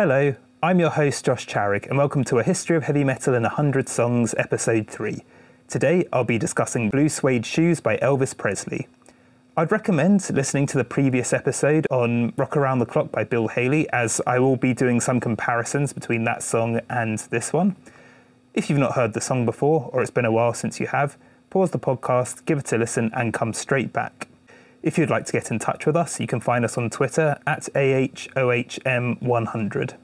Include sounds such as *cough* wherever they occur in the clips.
Hello, I'm your host Josh Charig, and welcome to A History of Heavy Metal in 100 Songs, Episode 3. Today I'll be discussing Blue Suede Shoes by Elvis Presley. I'd recommend listening to the previous episode on Rock Around the Clock by Bill Haley, as I will be doing some comparisons between that song and this one. If you've not heard the song before, or it's been a while since you have, pause the podcast, give it a listen, and come straight back. If you'd like to get in touch with us, you can find us on Twitter at AHOHM100.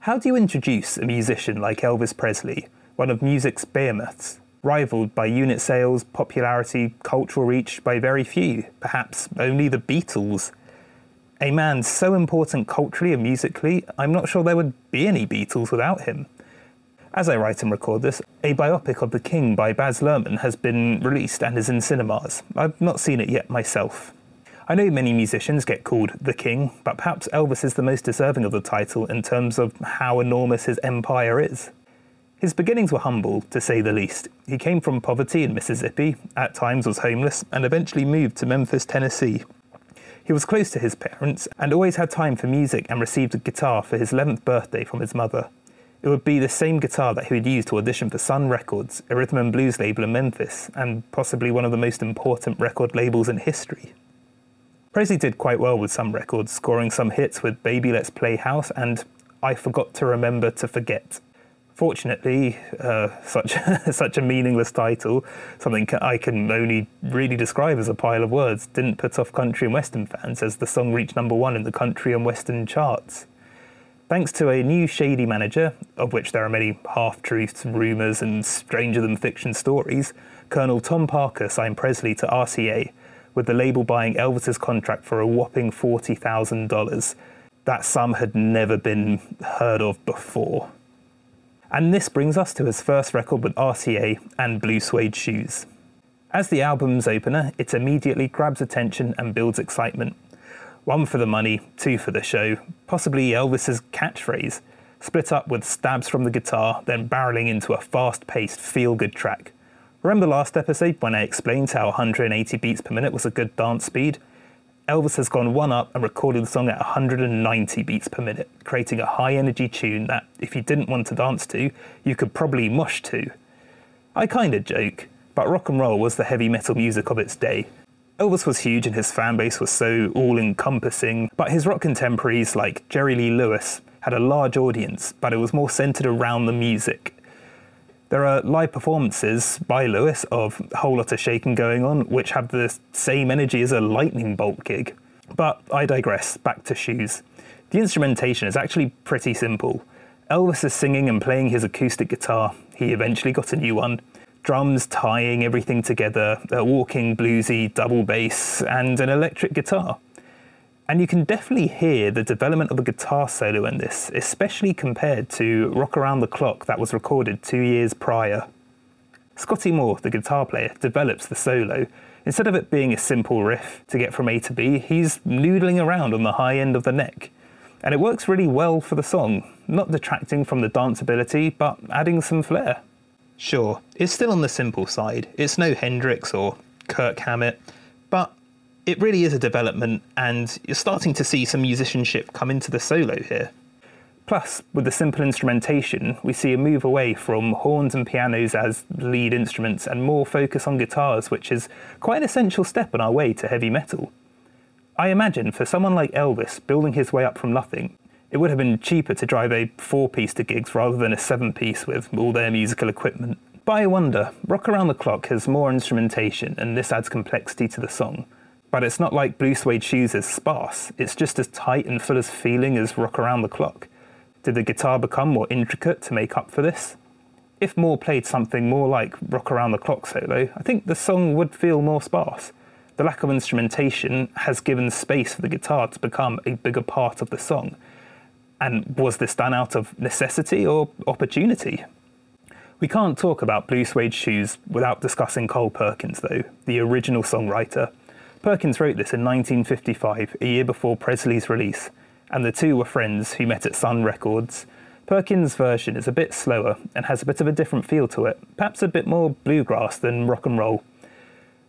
How do you introduce a musician like Elvis Presley, one of music's behemoths, rivaled by unit sales, popularity, cultural reach by very few, perhaps only the Beatles? A man so important culturally and musically, I'm not sure there would be any Beatles without him. As I write and record this, a biopic of The King by Baz Luhrmann has been released and is in cinemas. I've not seen it yet myself. I know many musicians get called The King, but perhaps Elvis is the most deserving of the title in terms of how enormous his empire is. His beginnings were humble, to say the least. He came from poverty in Mississippi, at times was homeless, and eventually moved to Memphis, Tennessee. He was close to his parents and always had time for music and received a guitar for his 11th birthday from his mother. It would be the same guitar that he would use to audition for Sun Records, a rhythm and blues label in Memphis, and possibly one of the most important record labels in history. Presley did quite well with some records, scoring some hits with Baby Let's Play House and I Forgot to Remember to Forget. Fortunately, uh, such, *laughs* such a meaningless title, something I can only really describe as a pile of words, didn't put off country and western fans as the song reached number one in the country and western charts. Thanks to a new shady manager, of which there are many half truths, rumours, and stranger than fiction stories, Colonel Tom Parker signed Presley to RCA, with the label buying Elvis's contract for a whopping $40,000. That sum had never been heard of before. And this brings us to his first record with RCA and Blue Suede Shoes. As the album's opener, it immediately grabs attention and builds excitement. One for the money, two for the show, possibly Elvis's catchphrase, split up with stabs from the guitar, then barreling into a fast paced, feel good track. Remember last episode when I explained how 180 beats per minute was a good dance speed? Elvis has gone one up and recorded the song at 190 beats per minute, creating a high energy tune that, if you didn't want to dance to, you could probably mush to. I kinda joke, but rock and roll was the heavy metal music of its day, Elvis was huge and his fan base was so all encompassing, but his rock contemporaries like Jerry Lee Lewis had a large audience, but it was more centered around the music. There are live performances by Lewis of a whole lot of shaking going on, which have the same energy as a lightning bolt gig. But I digress, back to shoes. The instrumentation is actually pretty simple. Elvis is singing and playing his acoustic guitar. He eventually got a new one drums tying everything together, a walking bluesy double bass, and an electric guitar. And you can definitely hear the development of the guitar solo in this, especially compared to Rock Around the Clock that was recorded two years prior. Scotty Moore, the guitar player, develops the solo. Instead of it being a simple riff to get from A to B, he's noodling around on the high end of the neck. And it works really well for the song, not detracting from the danceability, but adding some flair. Sure, it's still on the simple side. It's no Hendrix or Kirk Hammett, but it really is a development, and you're starting to see some musicianship come into the solo here. Plus, with the simple instrumentation, we see a move away from horns and pianos as lead instruments and more focus on guitars, which is quite an essential step on our way to heavy metal. I imagine for someone like Elvis building his way up from nothing, it would have been cheaper to drive a four piece to gigs rather than a seven piece with all their musical equipment. But I wonder, Rock Around the Clock has more instrumentation and this adds complexity to the song. But it's not like Blue Suede Shoes is sparse, it's just as tight and full of feeling as Rock Around the Clock. Did the guitar become more intricate to make up for this? If Moore played something more like Rock Around the Clock solo, I think the song would feel more sparse. The lack of instrumentation has given space for the guitar to become a bigger part of the song, and was this done out of necessity or opportunity? We can't talk about Blue Suede Shoes without discussing Carl Perkins, though, the original songwriter. Perkins wrote this in 1955, a year before Presley's release, and the two were friends who met at Sun Records. Perkins' version is a bit slower and has a bit of a different feel to it, perhaps a bit more bluegrass than rock and roll.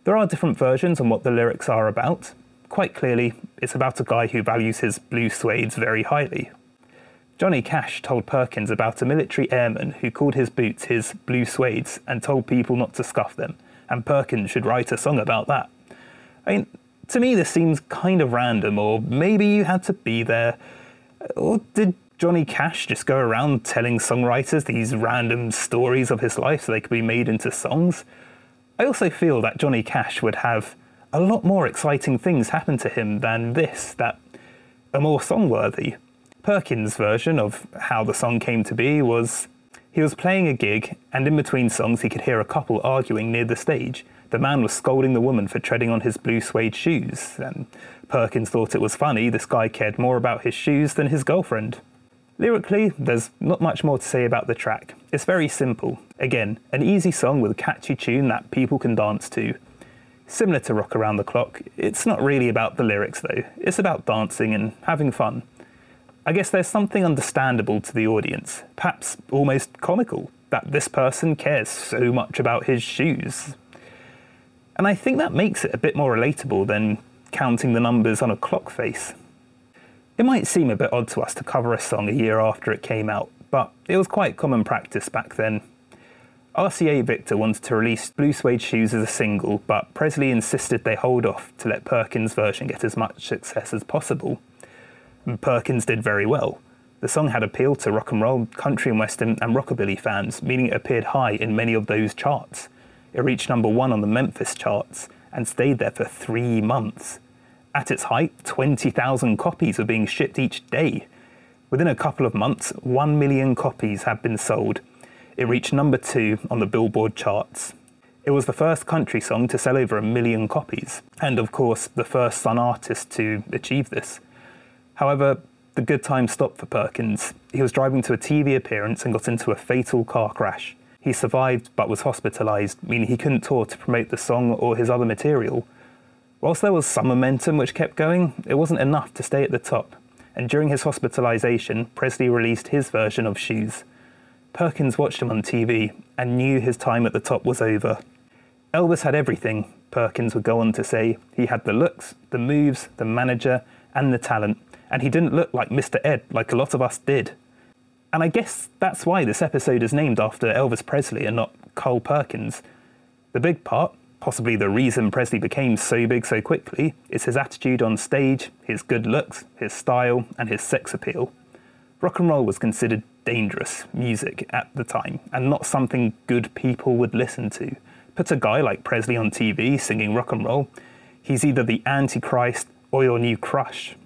There are different versions on what the lyrics are about, quite clearly, it's about a guy who values his blue suedes very highly. Johnny Cash told Perkins about a military airman who called his boots his blue suedes and told people not to scuff them, and Perkins should write a song about that. I mean, to me, this seems kind of random, or maybe you had to be there. Or did Johnny Cash just go around telling songwriters these random stories of his life so they could be made into songs? I also feel that Johnny Cash would have a lot more exciting things happen to him than this that are more songworthy. Perkins' version of how the song came to be was he was playing a gig, and in between songs, he could hear a couple arguing near the stage. The man was scolding the woman for treading on his blue suede shoes, and Perkins thought it was funny this guy cared more about his shoes than his girlfriend. Lyrically, there's not much more to say about the track. It's very simple. Again, an easy song with a catchy tune that people can dance to. Similar to Rock Around the Clock, it's not really about the lyrics though, it's about dancing and having fun. I guess there's something understandable to the audience, perhaps almost comical, that this person cares so much about his shoes. And I think that makes it a bit more relatable than counting the numbers on a clock face. It might seem a bit odd to us to cover a song a year after it came out, but it was quite common practice back then. RCA Victor wanted to release Blue Suede Shoes as a single, but Presley insisted they hold off to let Perkins' version get as much success as possible. Perkins did very well. The song had appeal to rock and roll, country and western, and rockabilly fans, meaning it appeared high in many of those charts. It reached number one on the Memphis charts and stayed there for three months. At its height, 20,000 copies were being shipped each day. Within a couple of months, 1 million copies had been sold. It reached number two on the Billboard charts. It was the first country song to sell over a million copies, and of course, the first Sun artist to achieve this. However, the good times stopped for Perkins. He was driving to a TV appearance and got into a fatal car crash. He survived but was hospitalised, meaning he couldn't tour to promote the song or his other material. Whilst there was some momentum which kept going, it wasn't enough to stay at the top, and during his hospitalisation, Presley released his version of Shoes. Perkins watched him on TV and knew his time at the top was over. Elvis had everything, Perkins would go on to say. He had the looks, the moves, the manager, and the talent, and he didn't look like Mr. Ed like a lot of us did. And I guess that's why this episode is named after Elvis Presley and not Carl Perkins. The big part Possibly the reason Presley became so big so quickly is his attitude on stage, his good looks, his style, and his sex appeal. Rock and roll was considered dangerous music at the time, and not something good people would listen to. Put a guy like Presley on TV singing rock and roll, he's either the Antichrist or your new crush.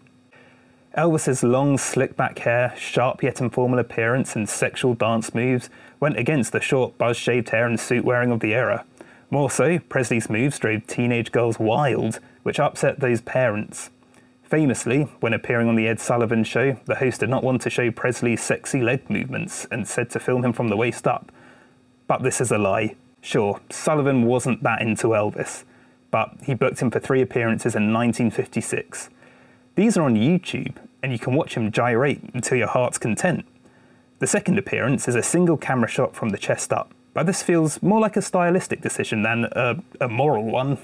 Elvis's long, slick back hair, sharp yet informal appearance, and sexual dance moves went against the short, buzz shaved hair and suit wearing of the era. More so, Presley's moves drove teenage girls wild, which upset those parents. Famously, when appearing on The Ed Sullivan Show, the host did not want to show Presley's sexy leg movements and said to film him from the waist up. But this is a lie. Sure, Sullivan wasn't that into Elvis, but he booked him for three appearances in 1956. These are on YouTube, and you can watch him gyrate until your heart's content. The second appearance is a single camera shot from the chest up, but this feels more like a stylistic decision than a, a moral one.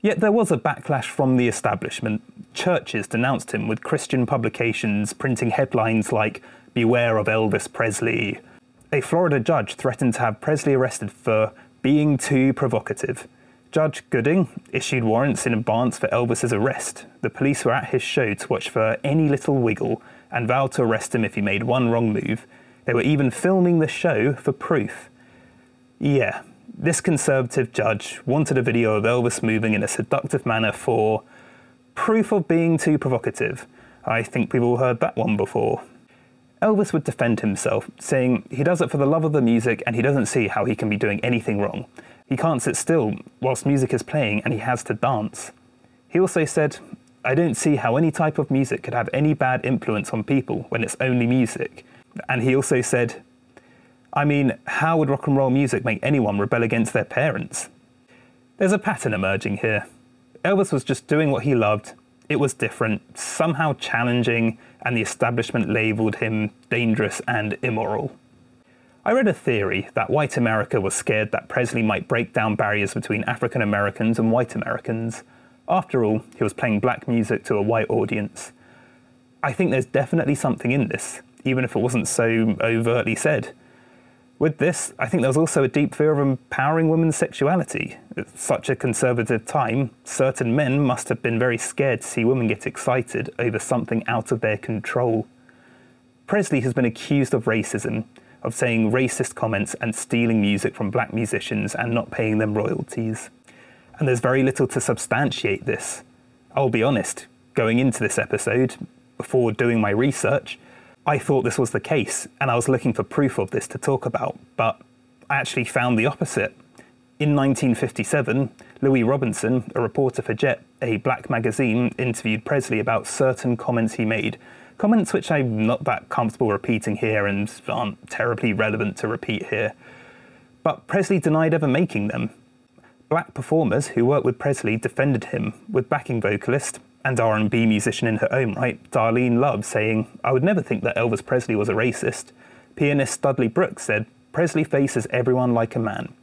Yet there was a backlash from the establishment. Churches denounced him, with Christian publications printing headlines like, Beware of Elvis Presley. A Florida judge threatened to have Presley arrested for being too provocative. Judge Gooding issued warrants in advance for Elvis's arrest. The police were at his show to watch for any little wiggle and vowed to arrest him if he made one wrong move. They were even filming the show for proof. Yeah, this conservative judge wanted a video of Elvis moving in a seductive manner for proof of being too provocative. I think we've all heard that one before. Elvis would defend himself, saying he does it for the love of the music and he doesn't see how he can be doing anything wrong. He can't sit still whilst music is playing and he has to dance. He also said, I don't see how any type of music could have any bad influence on people when it's only music. And he also said, I mean, how would rock and roll music make anyone rebel against their parents? There's a pattern emerging here. Elvis was just doing what he loved. It was different, somehow challenging, and the establishment labelled him dangerous and immoral. I read a theory that white America was scared that Presley might break down barriers between African Americans and white Americans. After all, he was playing black music to a white audience. I think there's definitely something in this, even if it wasn't so overtly said. With this, I think there was also a deep fear of empowering women's sexuality. At such a conservative time, certain men must have been very scared to see women get excited over something out of their control. Presley has been accused of racism, of saying racist comments and stealing music from black musicians and not paying them royalties. And there's very little to substantiate this. I'll be honest, going into this episode, before doing my research, I thought this was the case, and I was looking for proof of this to talk about, but I actually found the opposite. In 1957, Louis Robinson, a reporter for Jet, a black magazine, interviewed Presley about certain comments he made. Comments which I'm not that comfortable repeating here and aren't terribly relevant to repeat here. But Presley denied ever making them. Black performers who worked with Presley defended him, with backing vocalist and R&B musician in her own right, Darlene Love, saying, I would never think that Elvis Presley was a racist. Pianist Dudley Brooks said, Presley faces everyone like a man.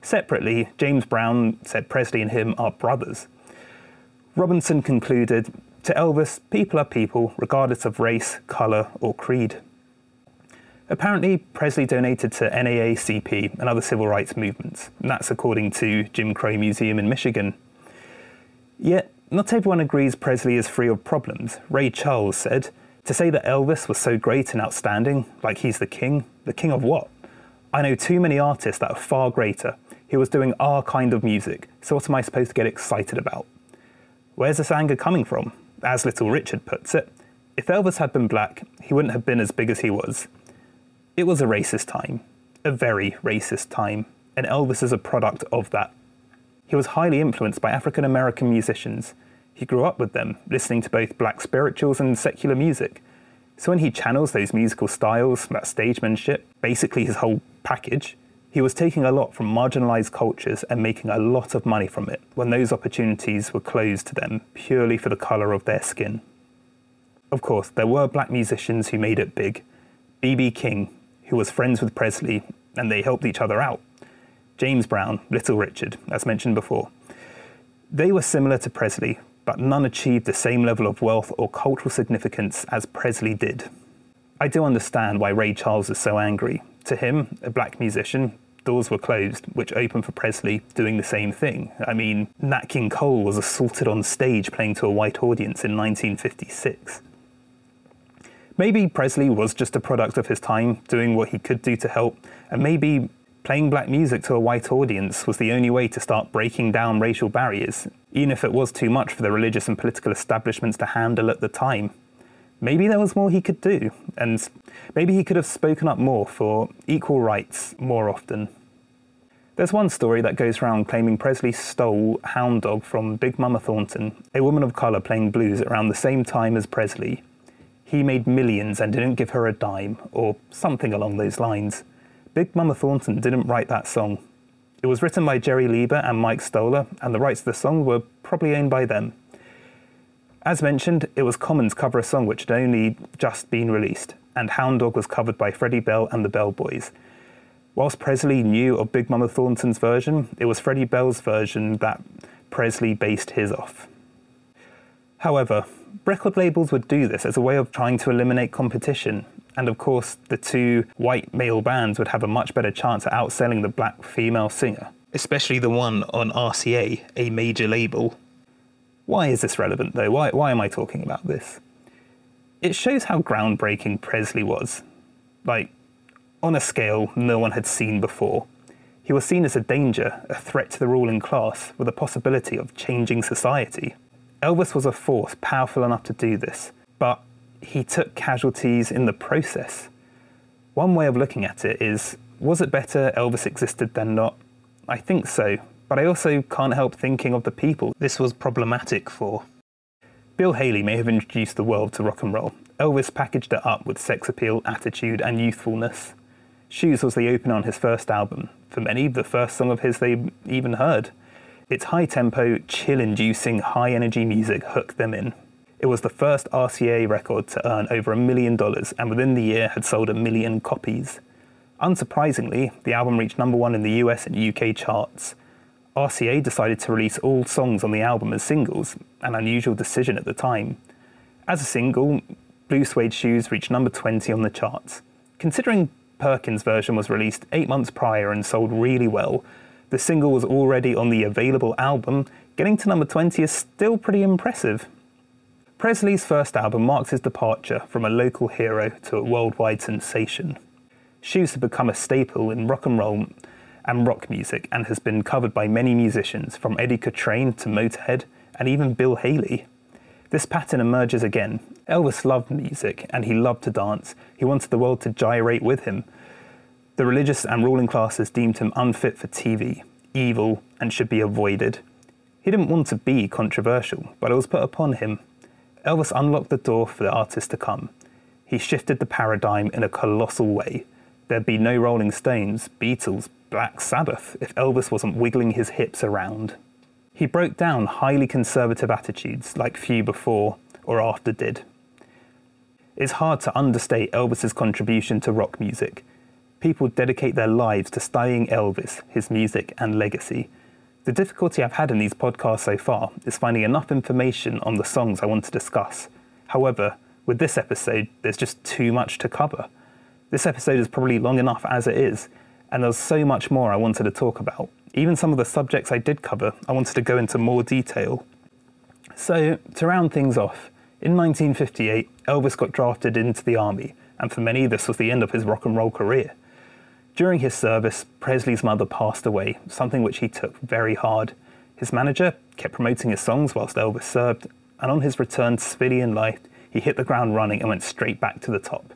Separately, James Brown said Presley and him are brothers. Robinson concluded, To Elvis, people are people, regardless of race, colour, or creed. Apparently, Presley donated to NAACP and other civil rights movements, and that's according to Jim Crow Museum in Michigan. Yet, not everyone agrees Presley is free of problems. Ray Charles said, To say that Elvis was so great and outstanding, like he's the king, the king of what? I know too many artists that are far greater. He was doing our kind of music, so what am I supposed to get excited about? Where's this anger coming from? As Little Richard puts it, if Elvis had been black, he wouldn't have been as big as he was. It was a racist time, a very racist time, and Elvis is a product of that he was highly influenced by African American musicians. He grew up with them, listening to both black spirituals and secular music. So when he channels those musical styles, that stagemanship, basically his whole package, he was taking a lot from marginalized cultures and making a lot of money from it when those opportunities were closed to them purely for the color of their skin. Of course, there were black musicians who made it big. B.B. King, who was friends with Presley, and they helped each other out. James Brown, Little Richard, as mentioned before. They were similar to Presley, but none achieved the same level of wealth or cultural significance as Presley did. I do understand why Ray Charles is so angry. To him, a black musician, doors were closed, which opened for Presley doing the same thing. I mean, Nat King Cole was assaulted on stage playing to a white audience in 1956. Maybe Presley was just a product of his time, doing what he could do to help, and maybe Playing black music to a white audience was the only way to start breaking down racial barriers, even if it was too much for the religious and political establishments to handle at the time. Maybe there was more he could do, and maybe he could have spoken up more for equal rights more often. There's one story that goes around claiming Presley stole Hound Dog from Big Mama Thornton, a woman of colour playing blues around the same time as Presley. He made millions and didn't give her a dime, or something along those lines. Big Mama Thornton didn't write that song. It was written by Jerry Leiber and Mike Stoller, and the rights to the song were probably owned by them. As mentioned, it was common to cover a song which had only just been released, and Hound Dog was covered by Freddie Bell and the Bell Boys. Whilst Presley knew of Big Mama Thornton's version, it was Freddie Bell's version that Presley based his off. However, record labels would do this as a way of trying to eliminate competition and of course, the two white male bands would have a much better chance at outselling the black female singer, especially the one on RCA, a major label. Why is this relevant though? Why, why am I talking about this? It shows how groundbreaking Presley was. Like, on a scale no one had seen before. He was seen as a danger, a threat to the ruling class, with a possibility of changing society. Elvis was a force powerful enough to do this, but he took casualties in the process. One way of looking at it is was it better Elvis existed than not? I think so, but I also can't help thinking of the people this was problematic for. Bill Haley may have introduced the world to rock and roll. Elvis packaged it up with sex appeal, attitude, and youthfulness. Shoes was the opener on his first album, for many, the first song of his they even heard. Its high tempo, chill inducing, high energy music hooked them in. It was the first RCA record to earn over a million dollars and within the year had sold a million copies. Unsurprisingly, the album reached number one in the US and UK charts. RCA decided to release all songs on the album as singles, an unusual decision at the time. As a single, Blue Suede Shoes reached number 20 on the charts. Considering Perkins' version was released eight months prior and sold really well, the single was already on the available album, getting to number 20 is still pretty impressive. Presley's first album marks his departure from a local hero to a worldwide sensation. Shoes have become a staple in rock and roll and rock music and has been covered by many musicians, from Eddie Cochran to Motorhead and even Bill Haley. This pattern emerges again. Elvis loved music and he loved to dance. He wanted the world to gyrate with him. The religious and ruling classes deemed him unfit for TV, evil, and should be avoided. He didn't want to be controversial, but it was put upon him. Elvis unlocked the door for the artist to come. He shifted the paradigm in a colossal way. There'd be no Rolling Stones, Beatles, Black Sabbath if Elvis wasn't wiggling his hips around. He broke down highly conservative attitudes like few before or after did. It's hard to understate Elvis's contribution to rock music. People dedicate their lives to studying Elvis, his music, and legacy. The difficulty I've had in these podcasts so far is finding enough information on the songs I want to discuss. However, with this episode, there's just too much to cover. This episode is probably long enough as it is, and there's so much more I wanted to talk about. Even some of the subjects I did cover, I wanted to go into more detail. So, to round things off, in 1958, Elvis got drafted into the army, and for many, this was the end of his rock and roll career. During his service, Presley's mother passed away, something which he took very hard. His manager kept promoting his songs whilst Elvis served, and on his return to civilian life, he hit the ground running and went straight back to the top.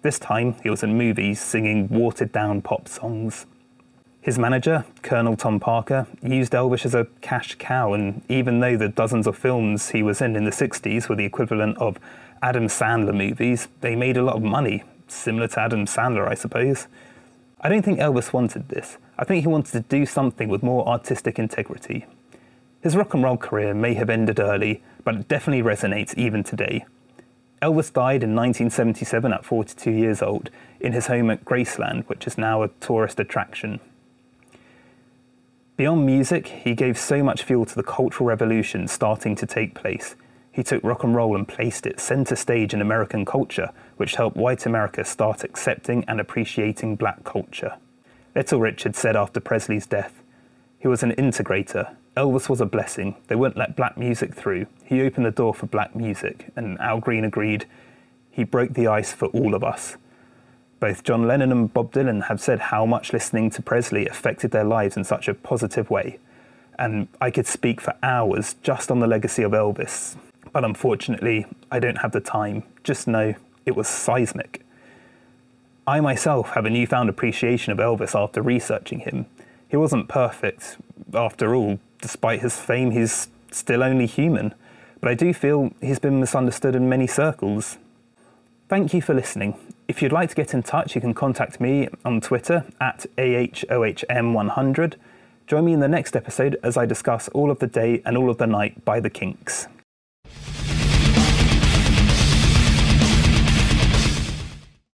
This time, he was in movies singing watered down pop songs. His manager, Colonel Tom Parker, used Elvis as a cash cow, and even though the dozens of films he was in in the 60s were the equivalent of Adam Sandler movies, they made a lot of money, similar to Adam Sandler, I suppose. I don't think Elvis wanted this. I think he wanted to do something with more artistic integrity. His rock and roll career may have ended early, but it definitely resonates even today. Elvis died in 1977 at 42 years old in his home at Graceland, which is now a tourist attraction. Beyond music, he gave so much fuel to the cultural revolution starting to take place. He took rock and roll and placed it center stage in American culture, which helped white America start accepting and appreciating black culture. Little Richard said after Presley's death, he was an integrator, Elvis was a blessing. They wouldn't let black music through. He opened the door for black music, and Al Green agreed. He broke the ice for all of us. Both John Lennon and Bob Dylan have said how much listening to Presley affected their lives in such a positive way. And I could speak for hours just on the legacy of Elvis. But unfortunately, I don't have the time. Just know it was seismic. I myself have a newfound appreciation of Elvis after researching him. He wasn't perfect, after all, despite his fame, he's still only human. But I do feel he's been misunderstood in many circles. Thank you for listening. If you'd like to get in touch, you can contact me on Twitter at AHOHM100. Join me in the next episode as I discuss All of the Day and All of the Night by the Kinks.